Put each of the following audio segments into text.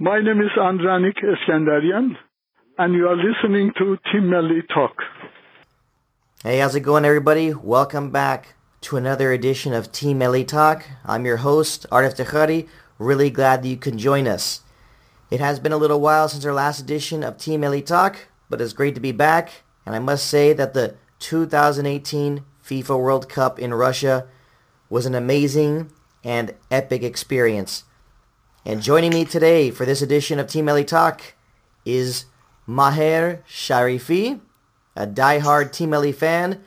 My name is Andranik Eskandarian, and you are listening to Team Melli Talk. Hey, how's it going, everybody? Welcome back to another edition of Team Melli Talk. I'm your host, Arif Tekhari. Really glad that you can join us. It has been a little while since our last edition of Team Melli Talk, but it's great to be back. And I must say that the 2018 FIFA World Cup in Russia was an amazing and epic experience. And joining me today for this edition of Team Melli Talk is Maher Sharifi, a die-hard Team Melli fan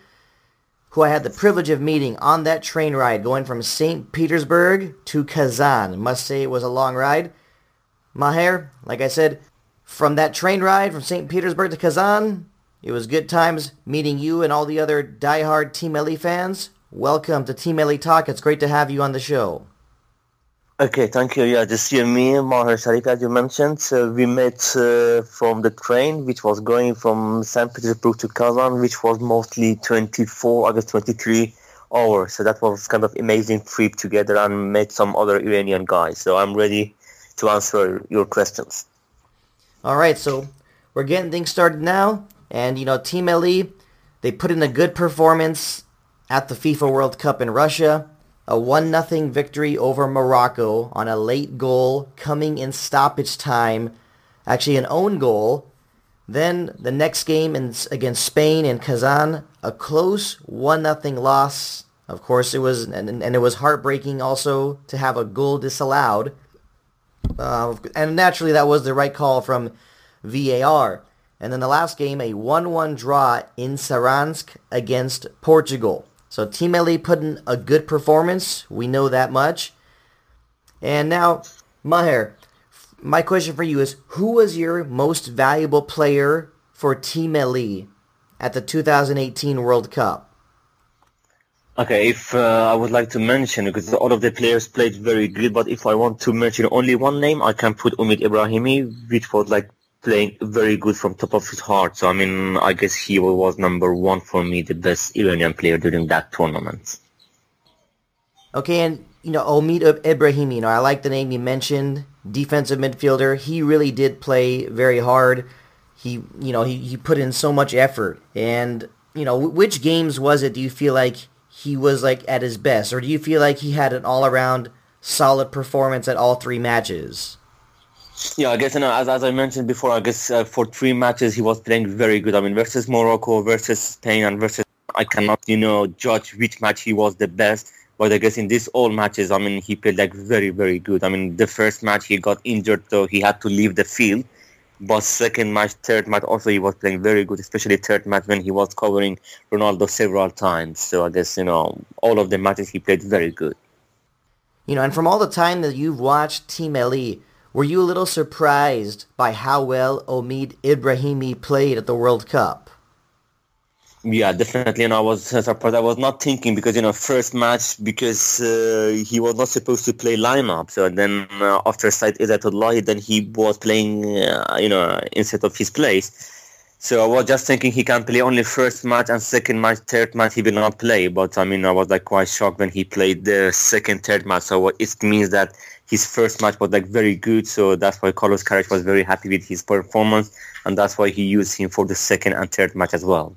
who I had the privilege of meeting on that train ride going from St. Petersburg to Kazan. Must say it was a long ride. Maher, like I said, from that train ride from St. Petersburg to Kazan, it was good times meeting you and all the other die-hard Team Melli fans. Welcome to Team Melli Talk. It's great to have you on the show. Okay, thank you. Yeah, just you me, Maher Sharif, as you mentioned. Uh, we met uh, from the train, which was going from St. Petersburg to Kazan, which was mostly 24, I guess 23 hours. So that was kind of amazing trip together and met some other Iranian guys. So I'm ready to answer your questions. All right, so we're getting things started now. And, you know, Team Melli, they put in a good performance at the FIFA World Cup in Russia a 1-0 victory over Morocco on a late goal coming in stoppage time, actually an own goal. Then the next game in, against Spain in Kazan, a close 1-0 loss. Of course, it was and, and, it was heartbreaking also to have a goal disallowed. Uh, and naturally, that was the right call from VAR. And then the last game, a 1-1 draw in Saransk against Portugal. So Team Melli put in a good performance. We know that much. And now, Maher, my question for you is, who was your most valuable player for Team Melli at the 2018 World Cup? Okay, if uh, I would like to mention, because all of the players played very good, but if I want to mention only one name, I can put Omid Ebrahimi, which was like playing very good from top of his heart. So I mean, I guess he was number one for me, the best Iranian player during that tournament. Okay, and you know, Omid Ibrahim, you know, I like the name you mentioned, defensive midfielder. He really did play very hard. He, you know, he, he put in so much effort. And, you know, which games was it do you feel like he was like at his best? Or do you feel like he had an all-around solid performance at all three matches? Yeah, I guess you know, as as I mentioned before, I guess uh, for three matches he was playing very good. I mean, versus Morocco, versus Spain, and versus I cannot you know judge which match he was the best. But I guess in these all matches, I mean, he played like very very good. I mean, the first match he got injured, so he had to leave the field. But second match, third match, also he was playing very good, especially third match when he was covering Ronaldo several times. So I guess you know all of the matches he played very good. You know, and from all the time that you've watched Team Melli were you a little surprised by how well Omid Ebrahimi played at the World Cup? Yeah, definitely. And I was surprised. I was not thinking because, you know, first match because uh, he was not supposed to play lineup. So then uh, after Saeid Ezatolahi, then he was playing, uh, you know, instead of his place. So I was just thinking he can play only first match and second match, third match he will not play. But I mean, I was like quite shocked when he played the second, third match. So it means that his first match was like very good, so that's why Carlos Queiroz was very happy with his performance, and that's why he used him for the second and third match as well.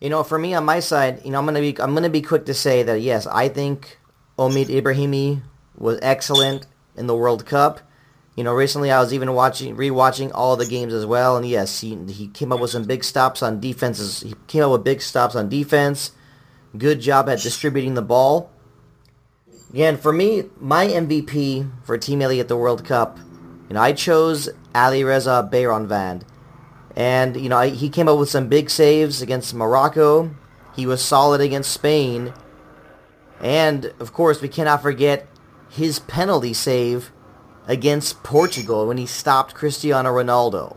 You know, for me on my side, you know, I'm gonna be I'm gonna be quick to say that yes, I think Omid Ebrahimi was excellent in the World Cup. You know, recently I was even watching rewatching all the games as well, and yes, he he came up with some big stops on defenses. He came up with big stops on defense. Good job at distributing the ball. Again, for me, my MVP for Team Melli at the World Cup, you know, I chose Alireza Beiranvand. And, you know, I, he came up with some big saves against Morocco. He was solid against Spain. And, of course, we cannot forget his penalty save against Portugal when he stopped Cristiano Ronaldo.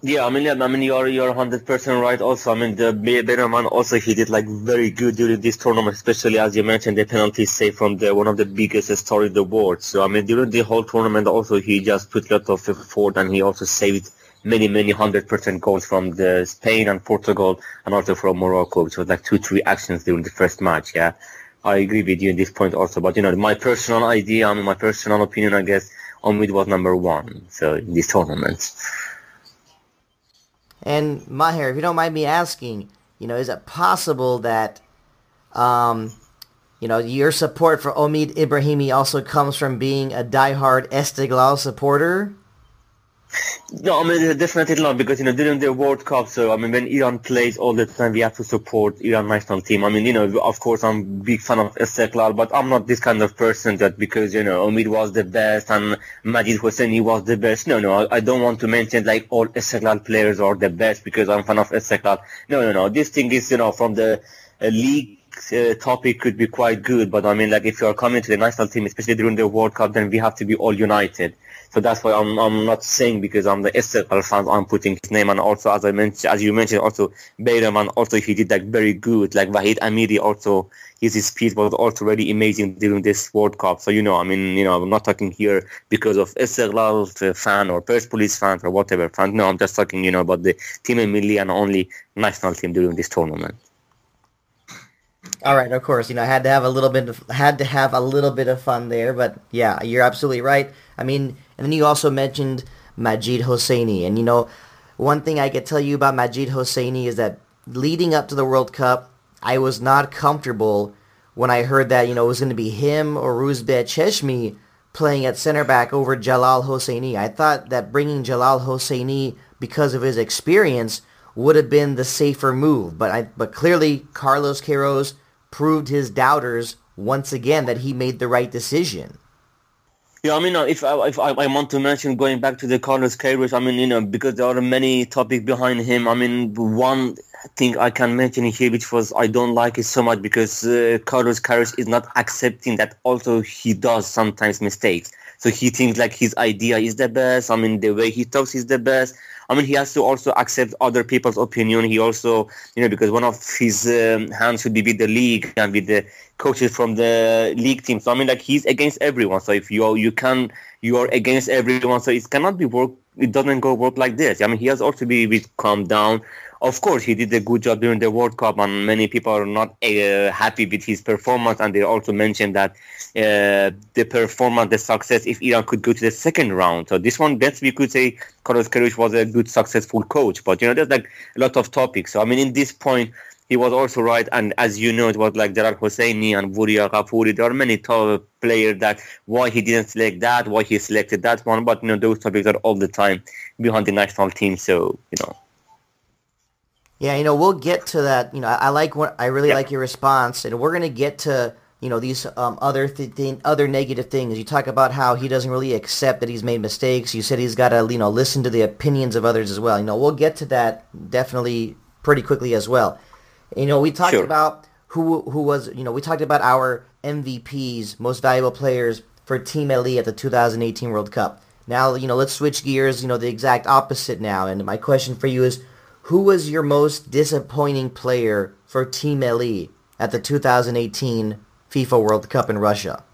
Yeah, I mean, yeah, I mean, you're you're hundred percent right. Also, I mean, the Beiranvand also he did like very good during this tournament, especially as you mentioned the penalty save from the one of the biggest story in the world. So I mean, during the whole tournament, also he just put a lot of effort and he also saved many many hundred percent goals from the Spain and Portugal and also from Morocco, which was like two three actions during the first match. Yeah, I agree with you in this point also. But you know, my personal idea, I mean, my personal opinion, I guess Omid was number one. So in these tournaments. And Maher, if you don't mind me asking, you know, is it possible that, um, you know, your support for Omid Ebrahimi also comes from being a diehard Esteghlal supporter? No, I mean definitely not because you know during the World Cup, so I mean when Iran plays all the time, we have to support Iran national team. I mean, you know, of course I'm big fan of Esteghlal, but I'm not this kind of person that because you know Omid was the best and Majid Hosseini was the best. No, no, I don't want to mention like all Esteghlal players are the best because I'm fan of Esteghlal. No, no, no. This thing is you know from the uh, league uh, topic could be quite good, but I mean, like if you are coming to the national team, especially during the World Cup, then we have to be all united. So that's why I'm I'm not saying because I'm the Esteghlal fan, I'm putting his name and also as I mentioned, as you mentioned, also Bayraman also he did like very good. Like Vahid Amiri also his speed was also really amazing during this World Cup. So you know, I mean, you know, I'm not talking here because of Esteghlal fan or Persepolis fan or whatever fan. No, I'm just talking, you know, about the team Melli and only national team during this tournament. All right, of course, you know, I had to have a little bit of had to have a little bit of fun there, but yeah, you're absolutely right. I mean, and then you also mentioned Majid Hosseini, and you know, one thing I could tell you about Majid Hosseini is that leading up to the World Cup, I was not comfortable when I heard that you know it was going to be him or Rouzbeh Cheshmi playing at center back over Jalal Hosseini. I thought that bringing Jalal Hosseini because of his experience would have been the safer move, but I, but clearly Carlos Queiroz proved his doubters once again that he made the right decision. Yeah, I mean, uh, if I, if I, want to mention going back to the Carlos Queiroz, I mean, you know, because there are many topics behind him. I mean, one thing I can mention here, which was I don't like it so much because uh, Carlos Queiroz is not accepting that also he does sometimes mistakes. So he thinks like his idea is the best. I mean, the way he talks is the best. I mean, he has to also accept other people's opinion. He also, you know, because one of his um, hands should be with the league and with the coaches from the league team. So I mean, like he's against everyone. So if you are, you can you are against everyone, so it cannot be work. It doesn't go work like this. I mean, he has also be with calm down. Of course, he did a good job during the World Cup, and many people are not uh, happy with his performance. And they also mentioned that uh, the performance, the success, if Iran could go to the second round. So this one, that's we could say Carlos Queiroz was a good, successful coach. But you know, there's like a lot of topics. So I mean, in this point, he was also right. And as you know, it was like Jalal Hosseini and Voria Ghafouri. There are many top players that why he didn't select that, why he selected that one. But you know, those topics are all the time behind the national team. So you know. Yeah, you know, we'll get to that. You know, I, like what I really like your response, and we're gonna get to you know these um, other th- th- other negative things. You talk about how he doesn't really accept that he's made mistakes. You said he's got to you know listen to the opinions of others as well. You know, we'll get to that definitely pretty quickly as well. You know, we talked sure. about who who was you know we talked about our MVPs, most valuable players for Team Melli at the 2018 World Cup. Now you know let's switch gears. You know the exact opposite now, and my question for you is who was your most disappointing player for Team Melli at the 2018 FIFA World Cup in Russia?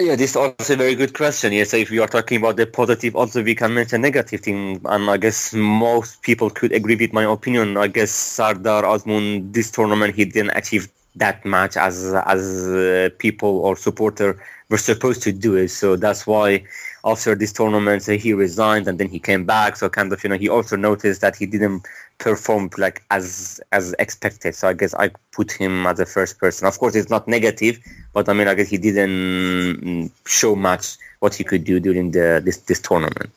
Yeah, this is also a very good question. Yes, if we are talking about the positive, also we can mention negative thing, and I guess most people could agree with my opinion. I guess Sardar Azmoun, this tournament, he didn't achieve that much as as uh, people or supporter were supposed to do it. So that's why after this tournament he resigned and then he came back. So kind of you know he also noticed that he didn't perform like as as expected. So I guess I put him as the first person. Of course, it's not negative, but I mean I guess he didn't mm, show much what he could do during the this this tournament.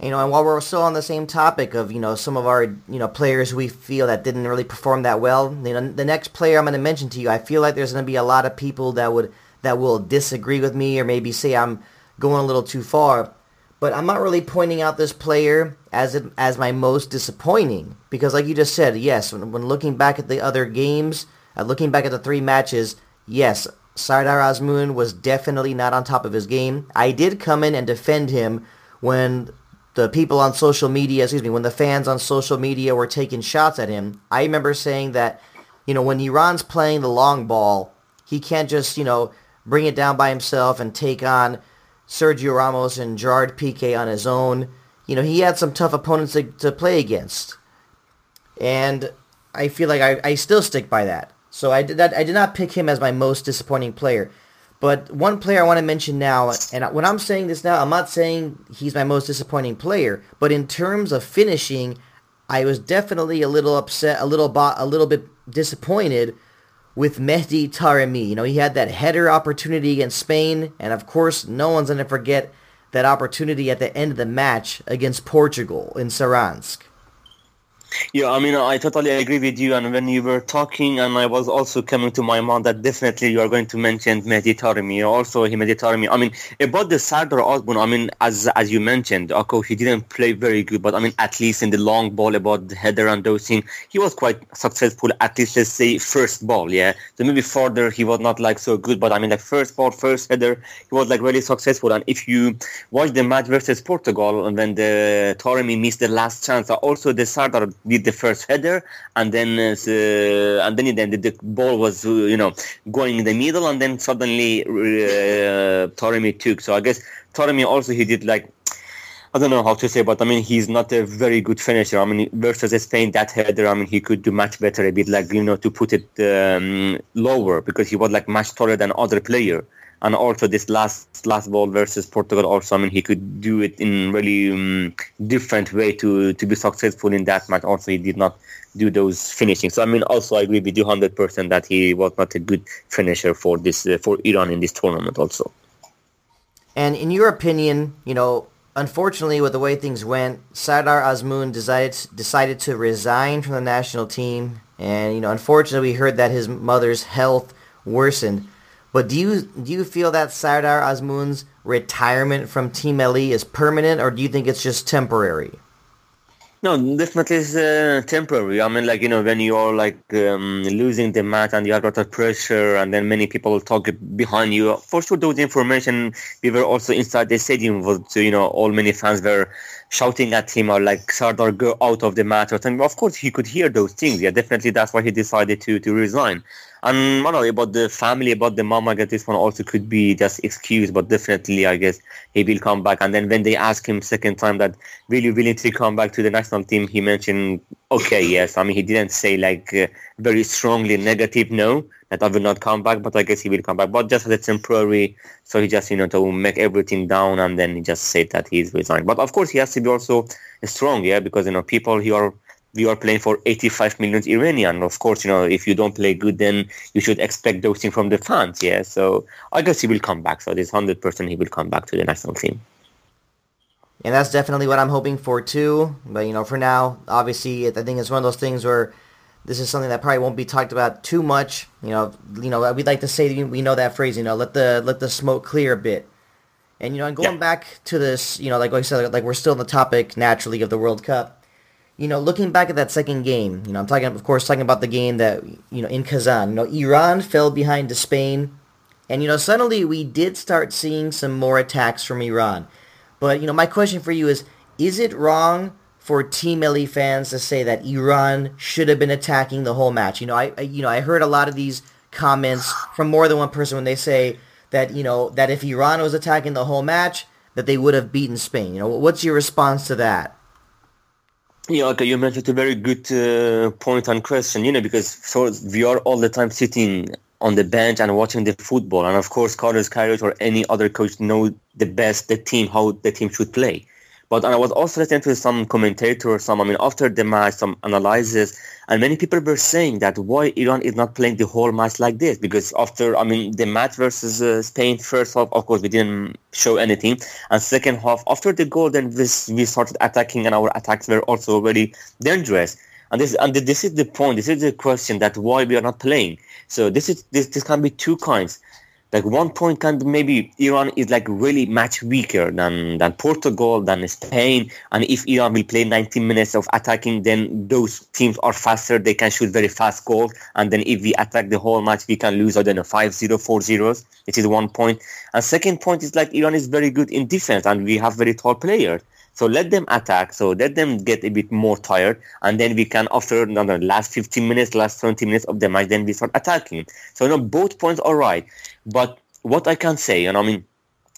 You know, and while we're still on the same topic of you know some of our you know players we feel that didn't really perform that well, you know the next player I'm going to mention to you, I feel like there's going to be a lot of people that would that will disagree with me or maybe say I'm going a little too far. But I'm not really pointing out this player as it, as my most disappointing because, like you just said, yes, when, when looking back at the other games, uh, looking back at the three matches, yes, Sardar Azmoun was definitely not on top of his game. I did come in and defend him when the people on social media, excuse me, when the fans on social media were taking shots at him. I remember saying that, you know, when Iran's playing the long ball, he can't just, you know, bring it down by himself and take on Sergio Ramos and Gerard Piqué on his own. You know, he had some tough opponents to, to play against. And I feel like I, I still stick by that. So I did that I did not pick him as my most disappointing player. But one player I want to mention now, and when I'm saying this now, I'm not saying he's my most disappointing player, but in terms of finishing, I was definitely a little upset, a little bo- a little bit disappointed with Mehdi Taremi. You know, he had that header opportunity against Spain, and of course, no one's going to forget that opportunity at the end of the match against Portugal in Saransk. Yeah, I mean, I totally agree with you. And when you were talking, and I was also coming to my mind that definitely you are going to mention Mehdi Taremi. Also, Mehdi Taremi. I mean, about the Sardar Azmoun, I mean, as as you mentioned, Akko, he didn't play very good, but I mean, at least in the long ball about the header and those things, he was quite successful. At least let's say first ball, yeah. So maybe further he was not like so good, but I mean, like first ball, first header, he was like really successful. And if you watch the match versus Portugal, and when the Taremi missed the last chance, also the Sardar did the first header, and then uh, and then then the ball was uh, you know going in the middle, and then suddenly uh, Taremi took. So I guess Taremi also he did like. I don't know how to say, but I mean, he's not a very good finisher. I mean, versus Spain, that header, I mean, he could do much better a bit, like, you know, to put it um, lower because he was like much taller than other player and also this last last ball versus Portugal also I mean he could do it in really um, different way to to be successful in that match. Also he did not do those finishing. So I mean also I agree with you 100% that he was not a good finisher for this uh, for Iran in this tournament also. And in your opinion you know unfortunately with the way things went Sardar Azmoun decided decided to resign from the national team. And you know unfortunately we heard that his mother's health worsened but do you do you feel that Sardar Azmoun's retirement from Team Melli is permanent, or do you think it's just temporary? No, definitely it's uh, temporary. I mean, like you know, when you are like um, losing the match and you have a lot of pressure, and then many people talk behind you. For sure, those information we were also inside the stadium. Was you know, all many fans were shouting at him or like Sardar go out of the match or something. Of course, he could hear those things. Yeah, definitely that's why he decided to to resign. And I know about the family, about the mom, I guess this one also could be just excuse, but definitely I guess he will come back. And then when they ask him second time that will you willing to come back to the national team, he mentioned, okay, yes. I mean, he didn't say like uh, very strongly negative no, that I will not come back, but I guess he will come back. But just as a temporary, so he just, you know, to make everything down and then he just said that he's resigned. But of course he has to be also strong, yeah, because, you know, people who are we are playing for 85 million Iranian. Of course, you know, if you don't play good, then you should expect those things from the fans. Yeah. So I guess he will come back. So this 100% he will come back to the national team. And that's definitely what I'm hoping for too. But, you know, for now, obviously, I think it's one of those things where this is something that probably won't be talked about too much. You know, you know, we'd like to say we know that phrase. You know, let the let the smoke clear a bit. And you know, and going yeah. back to this, you know, like, I said, like we're still on the topic naturally of the World Cup you know, looking back at that second game, you know, I'm talking, of course, talking about the game that, you know, in Kazan, you know, Iran fell behind to Spain, and, you know, suddenly we did start seeing some more attacks from Iran. But, you know, my question for you is, is it wrong for Team Melli fans to say that Iran should have been attacking the whole match? You know, I, I you know, I heard a lot of these comments from more than one person when they say that, you know, that if Iran was attacking the whole match, that they would have beaten Spain. You know, what's your response to that? Yeah, okay, you mentioned a very good uh, point and question, you know, because so we are all the time sitting on the bench and watching the football. And of course, Carlos Queiroz or any other coach know the best the team, how the team should play. But I was also listening to some commentators, some, I mean, after the match, some analysis, and many people were saying that why Iran is not playing the whole match like this. Because after, I mean, the match versus uh, Spain, first half, of course, we didn't show anything. And second half, after the goal, then this, we started attacking and our attacks were also very dangerous. And this, and this is the point, this is the question that why we are not playing. So this is, this, this can be two kinds. Like one point can be maybe Iran is like really much weaker than than Portugal than Spain. And if Iran will play 90 minutes of attacking then those teams are faster. They can shoot very fast goals. And then if we attack the whole match we can lose I don't know 5-0 4-0 this is one point. And second point is like Iran is very good in defense and we have very tall players so let them attack. So let them get a bit more tired, and then we can after the last 15 minutes, last 20 minutes of the match, then we start attacking. So you know both points are right. But what I can say, and I mean,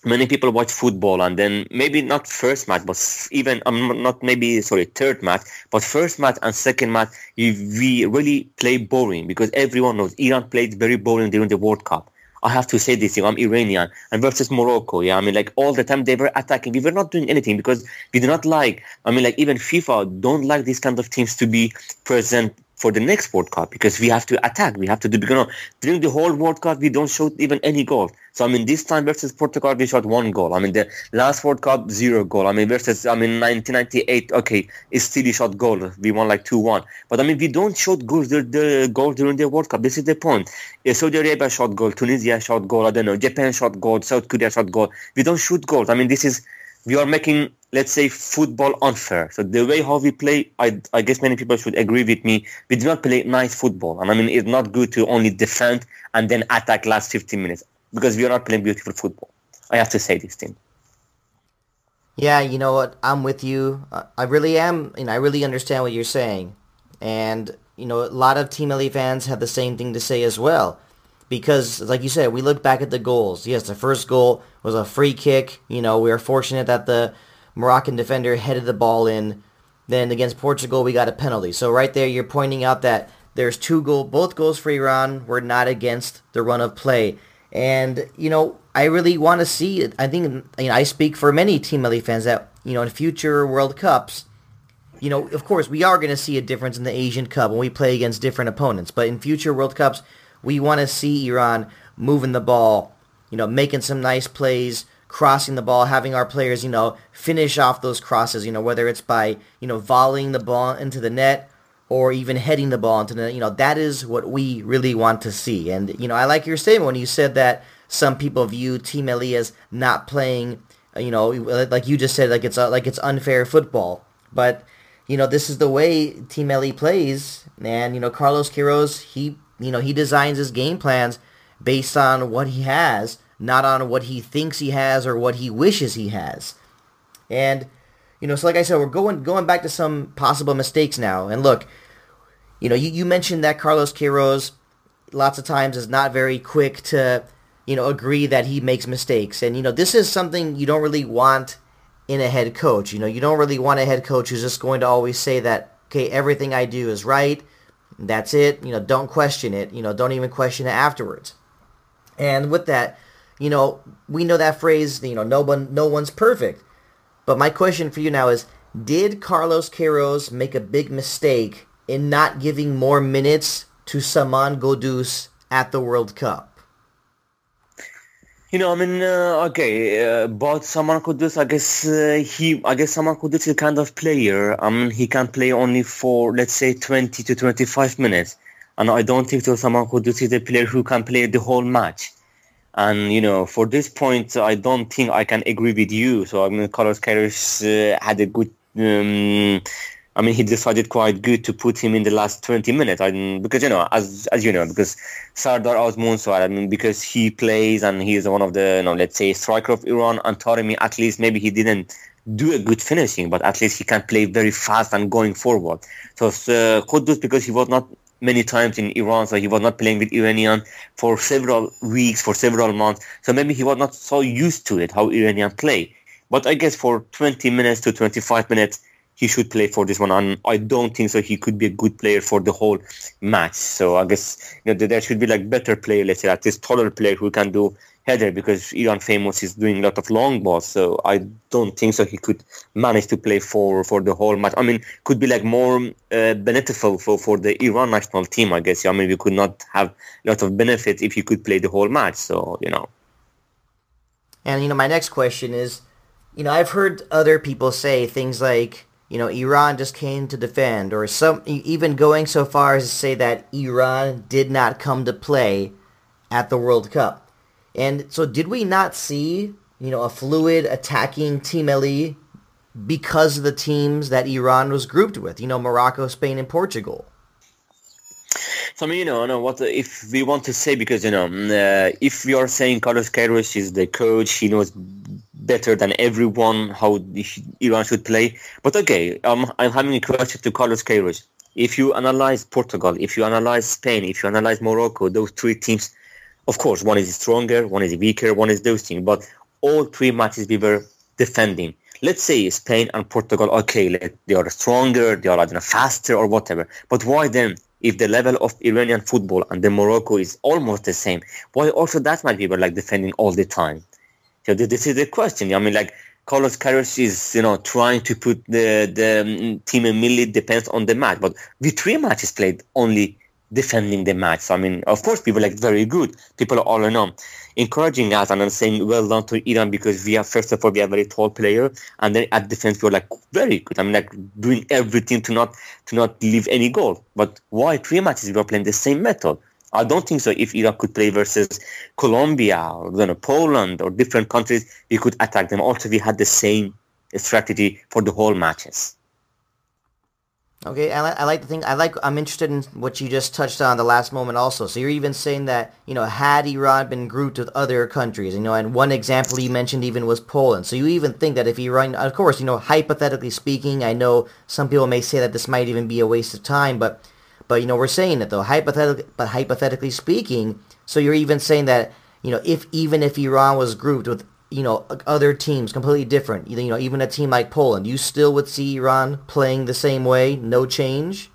many people watch football and then maybe not first match, but even I'm um, not maybe sorry third match, but first match and second match, we really play boring because everyone knows Iran played very boring during the World Cup. I have to say this, you know, I'm Iranian, and versus Morocco, yeah, I mean, like all the time they were attacking. We were not doing anything because we do not like, I mean, like even FIFA don't like these kind of teams to be present for the next World Cup because we have to attack. We have to do you know during the whole World Cup we don't shoot even any goal. So I mean this time versus Portugal we shot one goal. I mean the last World Cup zero goal. I mean versus I mean 1998 okay it's still a shot goal. We won like two one. But I mean we don't shoot goals the, the goal during the World Cup. This is the point. Saudi Arabia shot goal, Tunisia shot goal. I don't know Japan shot goal, South Korea shot goal. We don't shoot goals. I mean this is we are making let's say football unfair. So the way how we play, I, I guess many people should agree with me. We do not play nice football, and I mean it's not good to only defend and then attack last 15 minutes because we are not playing beautiful football. I have to say this thing. Yeah, you know what? I'm with you. I really am, and I really understand what you're saying. And you know, a lot of Team Melli fans have the same thing to say as well because, like you said, we look back at the goals. Yes, the first goal was a free kick. You know, we were fortunate that the Moroccan defender headed the ball in. Then against Portugal, we got a penalty. So right there, you're pointing out that there's two goal, both goals for Iran were not against the run of play. And you know, I really want to see. I think you know, I speak for many Team Melli fans that you know in future World Cups, you know, of course, we are going to see a difference in the Asian Cup when we play against different opponents. But in future World Cups, we want to see Iran moving the ball, you know, making some nice plays, crossing the ball, having our players, you know, finish off those crosses, you know, whether it's by, you know, volleying the ball into the net or even heading the ball into the, you know, that is what we really want to see. And, you know, I like your statement when you said that some people view Team Melli as not playing, uh, you know, uh, like you just said, like it's, uh, like it's unfair football. But, you know, this is the way Team Melli plays. And, you know, Carlos Queiroz, he you know, he designs his game plans based on what he has, not on what he thinks he has or what he wishes he has. And you know, so like I said, we're going going back to some possible mistakes now. And look, you know, you, you mentioned that Carlos Queiroz lots of times is not very quick to, you know, agree that he makes mistakes. And you know, this is something you don't really want in a head coach. You know, you don't really want a head coach who's just going to always say that, okay, everything I do is right. That's it. You know, don't question it. You know, don't even question it afterwards. And with that, you know, we know that phrase, you know, no one no one's perfect. But my question for you now is did Carlos Queiroz make a big mistake in not giving more minutes to Saman Ghoddos at the World Cup? You know, I mean, uh, okay, uh, but Saman Ghoddos, I guess uh, he, I guess Saman Ghoddos is a kind of player. I mean, he can play only for let's say 20 to 25 minutes, and I don't think that Saman Ghoddos is a player who can play the whole match. And you know, for this point, I don't think I can agree with you. So I mean, Carlos Queiroz uh, had a good. Um, I mean, he decided quite good to put him in the last 20 minutes. I mean, because, you know, as as you know, because Sardar Azmounsoy, I mean, because he plays and he is one of the, you know, let's say, striker of Iran, and Taremi, at least maybe he didn't do a good finishing, but at least he can play very fast and going forward. So uh, Ghoddos, because he was not many times in Iran, so he was not playing with Iranian for several weeks, for several months. So maybe he was not so used to it, how Iranian play. But I guess for 20 minutes to 25 minutes, he should play for this one. And I don't think so. He could be a good player for the whole match. So I guess you know there should be like better player, let's say, at least taller player who can do header because Iran famous is doing a lot of long balls. So I don't think so. He could manage to play for for the whole match. I mean, could be like more uh, beneficial for for the Iran national team. I guess. I mean, we could not have a lot of benefit if he could play the whole match. So you know. And you know, my next question is, you know, I've heard other people say things like you know, Iran just came to defend, or some even going so far as to say that Iran did not come to play at the World Cup. And so, did we not see, you know, a fluid attacking Team Melli because of the teams that Iran was grouped with? You know, Morocco, Spain, and Portugal. I you know, what if we want to say because you know, uh, if we are saying Carlos Queiroz is the coach, he knows better than everyone how Iran should play. But okay, um, I'm having a question to Carlos Queiroz. If you analyze Portugal, if you analyze Spain, if you analyze Morocco, those three teams, of course, one is stronger, one is weaker, one is those teams. But all three matches we were defending. Let's say Spain and Portugal, okay, they are stronger, they are know, faster or whatever. But why then if the level of Iranian football and the Morocco is almost the same, why also that many people like defending all the time? So this is the question. I mean, like Carlos Queiroz is, you know, trying to put the the um, team in Milli depends on the match, but with three matches played, only defending the match. So, I mean, of course, people like very good. People are all in on encouraging us and saying well done to Iran because we are first of all we are very tall player and then at defense we're like very good. I mean like doing everything to not to not leave any goal. But why three matches we are playing the same method? I don't think so. If Iran could play versus Colombia or you know, Poland or different countries, we could attack them. Also, we had the same strategy for the whole matches. Okay, I, li- I like to think I like I'm interested in what you just touched on the last moment also. So you're even saying that you know had Iran been grouped with other countries, you know, and one example you mentioned even was Poland. So you even think that if Iran, of course, you know, hypothetically speaking, I know some people may say that this might even be a waste of time, but but you know we're saying it though hypothetically, but hypothetically speaking, so you're even saying that you know if even if Iran was grouped with you know other teams completely different. You know even a team like poland you still would see iran playing the same way no change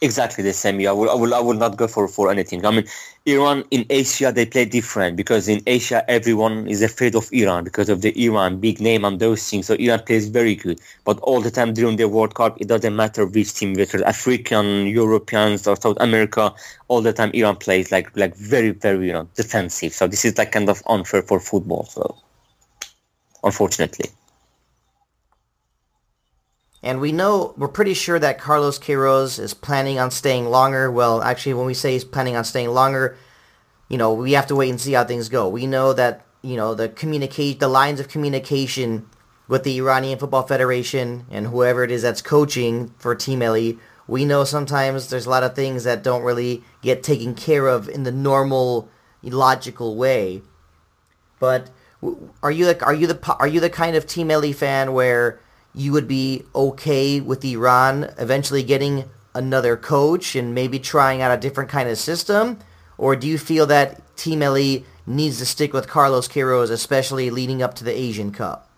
exactly the same yeah, I will, I will, I will not go for, for anything i mean iran in asia they play different because in asia everyone is afraid of iran because of the iran big name and those things so iran plays very good but all the time during the world cup it doesn't matter which team whether african europeans or south america all the time Iran plays like like very very you know defensive. So this is like kind of unfair for football. So unfortunately. And we know we're pretty sure that Carlos Queiroz is planning on staying longer. Well, actually, when we say he's planning on staying longer, you know, we have to wait and see how things go. We know that you know the communicate the lines of communication with the Iranian Football Federation and whoever it is that's coaching for Team Melli we know sometimes there's a lot of things that don't really get taken care of in the normal logical way. But are you like are you the are you the kind of Team Melli fan where you would be okay with Iran eventually getting another coach and maybe trying out a different kind of system, or do you feel that Team Melli needs to stick with Carlos Queiroz, especially leading up to the Asian Cup?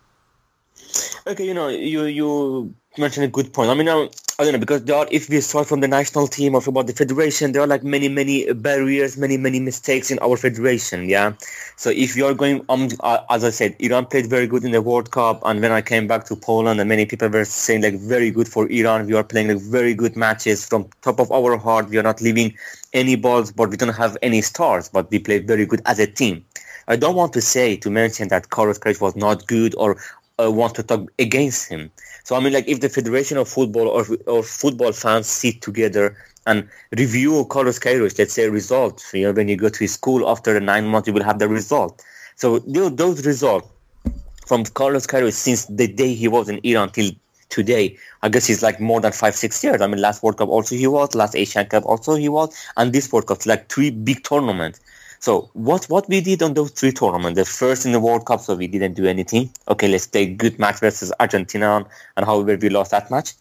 Okay, you know, you you mentioned a good point. I mean, I, don't know because there are, if we start from the national team or about the federation, there are like many many barriers, many many mistakes in our federation. Yeah, so if you are going, um, uh, as I said, Iran played very good in the World Cup, and when I came back to Poland, and many people were saying like very good for Iran. We are playing like very good matches from top of our heart. We are not leaving any balls, but we don't have any stars, but we play very good as a team. I don't want to say to mention that Carlos Queiroz was not good or uh, want to talk against him. So I mean, like if the Federation of Football or, or football fans sit together and review Carlos Queiroz, let's say results, you know, when you go to school after the nine months, you will have the result. So those results from Carlos Queiroz since the day he was in Iran till today, I guess he's like more than five, six years. I mean, last World Cup also he was, last Asian Cup also he was, and this World Cup, like three big tournaments. So what what we did on those three tournaments, the first in the World Cup, so we didn't do anything. Okay, let's take good match versus Argentina, and however we lost that match.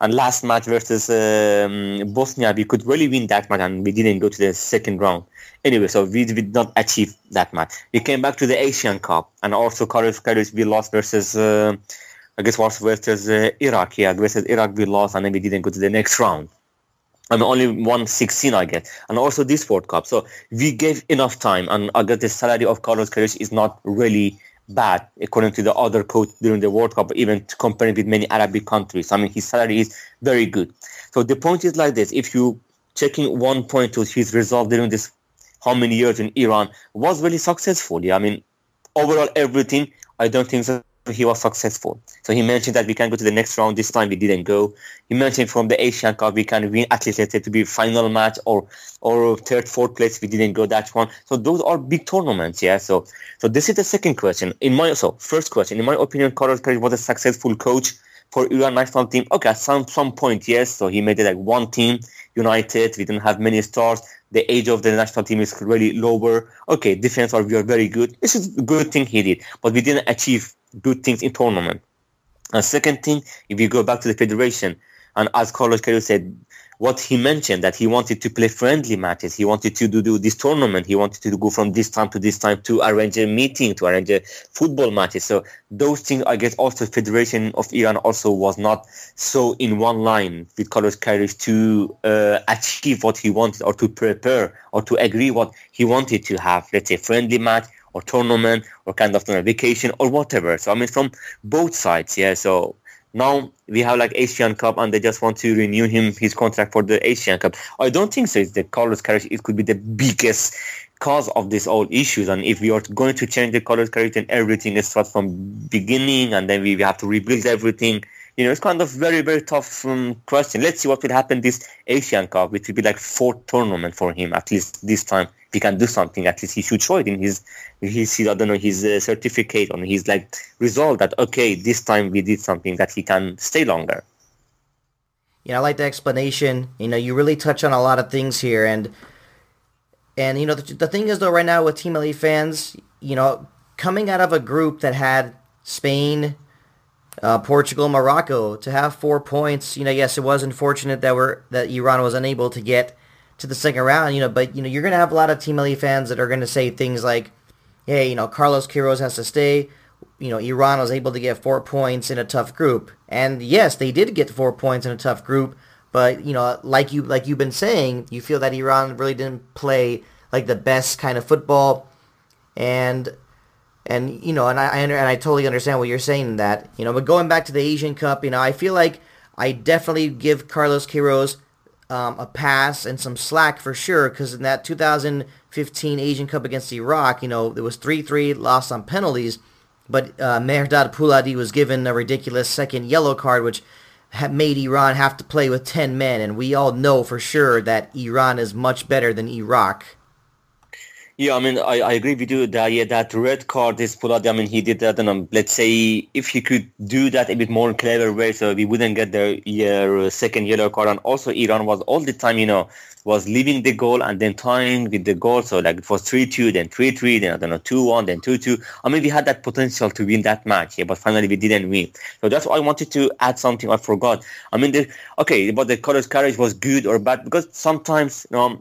And last match versus um, Bosnia, we could really win that match, and we didn't go to the second round. Anyway, so we did not achieve that match. We came back to the Asian Cup, and also Carlos Queiroz, we lost versus. Uh, I guess was versus uh, Iraq. Yeah, versus Iraq we lost, and then we didn't go to the next round. I mean, only one 16 I get. And also this World Cup. So we gave enough time. And I guess the salary of Carlos Queiroz is not really bad according to the other coach during the World Cup, even comparing with many Arabic countries. I mean, his salary is very good. So the point is like this. If you checking one point to his result during this how many years in Iran was really successful. Yeah, I mean, overall everything, I don't think so he was successful. So he mentioned that we can go to the next round. This time we didn't go. He mentioned from the Asian Cup we can win at least let's say to be final match or or third, fourth place. We didn't go that one. So those are big tournaments, yeah. So so this is the second question. In my so first question, in my opinion, Carlos Queiroz was a successful coach for Iran national team. Okay, at some some point, yes. So he made it like one team, united. We didn't have many stars. The age of the national team is really lower. Okay, defense are we are very good. This is a good thing he did, but we didn't achieve good things in tournament. And second thing, if you go back to the federation, and as Carlos Queiroz said, what he mentioned that he wanted to play friendly matches. He wanted to do, do this tournament. He wanted to go from this time to this time to arrange a meeting, to arrange a football matches. So those things, I guess, also Federation of Iran also was not so in one line with Carlos Queiroz to uh, achieve what he wanted or to prepare or to agree what he wanted to have. Let's say friendly match or tournament or kind of vacation or whatever. So I mean, from both sides, yeah. So now we have like Asian Cup and they just want to renew him his contract for the Asian Cup. I don't think so. It's the Carlos Queiroz. It could be the biggest cause of this all issues. And if we are going to change the Carlos Queiroz, then everything starts from beginning and then we have to rebuild everything. You know, it's kind of very, very tough um, question. Let's see what will happen this Asian Cup, which will be like fourth tournament for him, at least this time. If he can do something, at least he should show it in his, his, his I don't know, his uh, certificate or his like result that, okay, this time we did something that he can stay longer. Yeah, I like the explanation. You know, you really touch on a lot of things here. And, and you know, the, the thing is, though, right now with Team Melli fans, you know, coming out of a group that had Spain, uh, Portugal, Morocco to have four points. You know, yes, it was unfortunate that we're that Iran was unable to get to the second round. You know, but you know you're gonna have a lot of Team Melli fans that are gonna say things like, "Hey, you know, Carlos Queiroz has to stay." You know, Iran was able to get four points in a tough group, and yes, they did get four points in a tough group. But you know, like you like you've been saying, you feel that Iran really didn't play like the best kind of football, and and you know, and I, I and I totally understand what you're saying that. You know, but going back to the Asian Cup, you know, I feel like I definitely give Carlos Queiroz um, a pass and some slack for sure, because in that 2015 Asian Cup against Iraq, you know, it was 3-3, lost on penalties, but uh, Mehrdad Pouladi was given a ridiculous second yellow card, which made Iran have to play with 10 men, and we all know for sure that Iran is much better than Iraq. Yeah, I mean, I, I agree with you that yeah, that red card is Pouladi. I mean, he did that, and um, let's say if he could do that a bit more clever way, so we wouldn't get the yeah, second yellow card. And also, Iran was all the time, you know, was leaving the goal and then tying with the goal. So like it was three two, then three three, then I don't know two one, then two two. I mean, we had that potential to win that match, yeah, but finally we didn't win. So that's why I wanted to add something I forgot. I mean, the, okay, but the Carlos Queiroz was good or bad because sometimes, know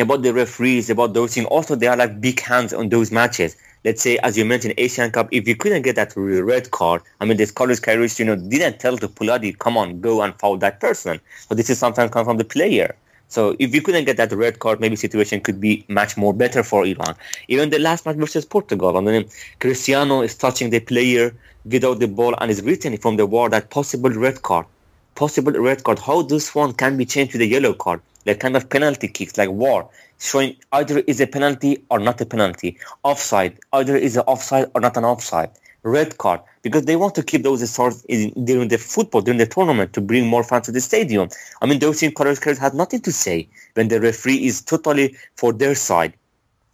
about the referees, about those things. Also, there are like big hands on those matches. Let's say, as you mentioned, Asian Cup, if you couldn't get that red card, I mean, the Carlos Queiroz, you know, didn't tell the Pouladi, come on, go and foul that person. So this is sometimes come from the player. So if you couldn't get that red card, maybe situation could be much more better for Iran. Even the last match versus Portugal, I mean, Cristiano is touching the player without the ball and is written from the wall that possible red card. Possible red card. How this one can be changed to the yellow card? Like kind of penalty kicks, like VAR, showing either is a penalty or not a penalty, offside, either is an offside or not an offside, red card, because they want to keep those stars during the football, during the tournament, to bring more fans to the stadium. I mean, those in Carlos Queiroz had nothing to say when the referee is totally for their side.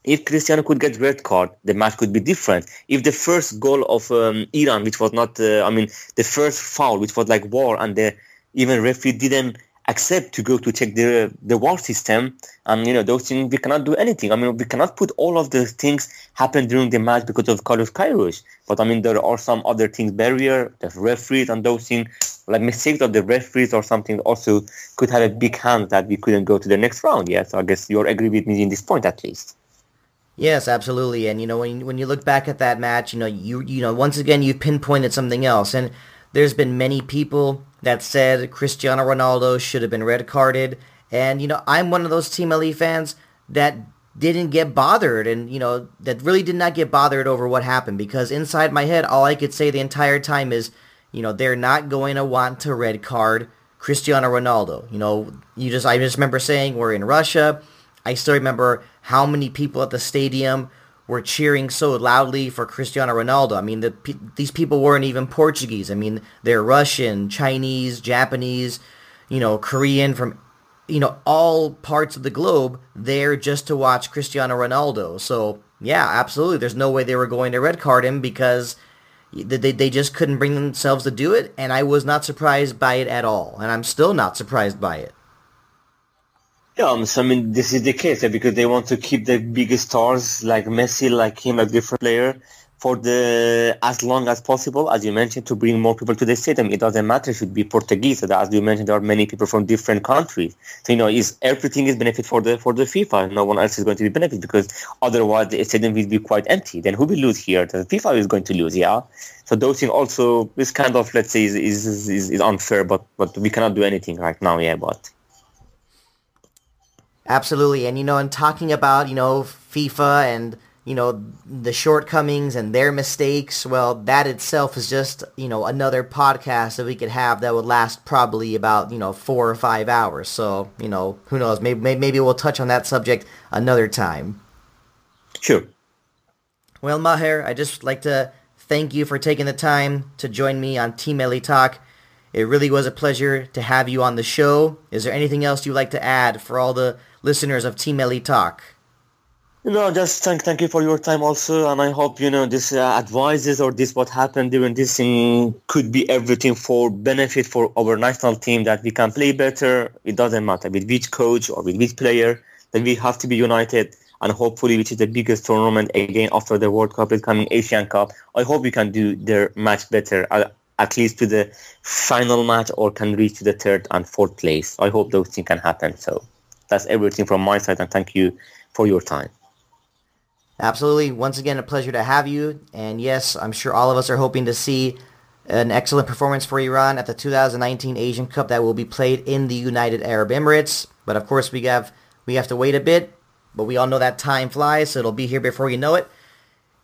If Cristiano could get red card, the match could be different. If the first goal of um, Iran, which was not, uh, I mean, the first foul, which was like VAR, and the even referee didn't accept to go to check the the VAR system and you know those things we cannot do anything i mean we cannot put all of the things happen during the match because of carlos Queiroz. but i mean there are some other things barrier the referees and those things like mistakes of the referees or something also could have a big hand that we couldn't go to the next round yeah so i guess you're agree with me in this point at least Yes, absolutely. And you know, when when you look back at that match, you know, you you know, once again you pinpointed something else. And there's been many people that said Cristiano Ronaldo should have been red carded. And, you know, I'm one of those Team Melli fans that didn't get bothered and, you know, that really did not get bothered over what happened because inside my head, all I could say the entire time is, you know, they're not going to want to red card Cristiano Ronaldo. You know, you just, I just remember saying we're in Russia. I still remember how many people at the stadium were cheering so loudly for Cristiano Ronaldo. I mean, the, these people weren't even Portuguese. I mean, they're Russian, Chinese, Japanese, you know, Korean from, you know, all parts of the globe there just to watch Cristiano Ronaldo. So, yeah, absolutely. There's no way they were going to red card him because they, they just couldn't bring themselves to do it. And I was not surprised by it at all. And I'm still not surprised by it. Yeah, um, so I mean, this is the case because they want to keep the biggest stars like Messi, like him, a different player. for the as long as possible, as you mentioned, to bring more people to the stadium. It doesn't matter; it should be Portuguese. As you mentioned, there are many people from different countries. So you know, is everything is benefit for the for the FIFA. No one else is going to be benefit because otherwise the stadium will be quite empty. Then who will lose here? The FIFA is going to lose. Yeah. So those things also is kind of let's say is is, is, is unfair, but but we cannot do anything right now. Yeah, but. Absolutely, and you know, in talking about you know FIFA and you know, the shortcomings and their mistakes, well, that itself is just, you know, another podcast that we could have that would last probably about, you know, four or five hours. So, you know, who knows? Maybe, maybe we'll touch on that subject another time. Sure. Well, Maher, I just like to thank you for taking the time to join me on Team Melli Talk. It really was a pleasure to have you on the show. Is there anything else you'd like to add for all the listeners of Team Melli Talk? No, just thank thank you for your time also, and I hope you know this uh, or this what happened during this thing could be everything for benefit for our national team that we can play better. It doesn't matter with which coach or with which player. Then we have to be united, and hopefully, which is the biggest tournament again after the World Cup is coming, Asian Cup. I hope we can do their match better, uh, at least to the final match, or can reach to the third and fourth place. I hope those things can happen. So that's everything from my side, and thank you for your time. Absolutely. Once again, a pleasure to have you. And yes, I'm sure all of us are hoping to see an excellent performance for Iran at the 2019 Asian Cup that will be played in the United Arab Emirates. But of course, we have we have to wait a bit. But we all know that time flies, so it'll be here before you know it.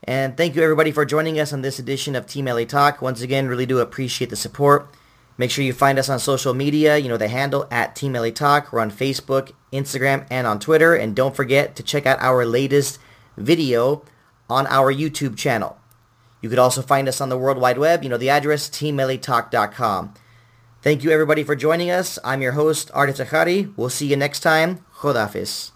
And thank you everybody for joining us on this edition of Team Melli Talk. Once again, really do appreciate the support. Make sure you find us on social media. You know the handle at Team Melli Talk. We're on Facebook, Instagram, and on Twitter. And don't forget to check out our latest video on our YouTube channel. You could also find us on the World Wide Web. You know the address, teammellitalk.com. Thank you everybody for joining us. I'm your host, Artis Achari. We'll see you next time. Khodafis.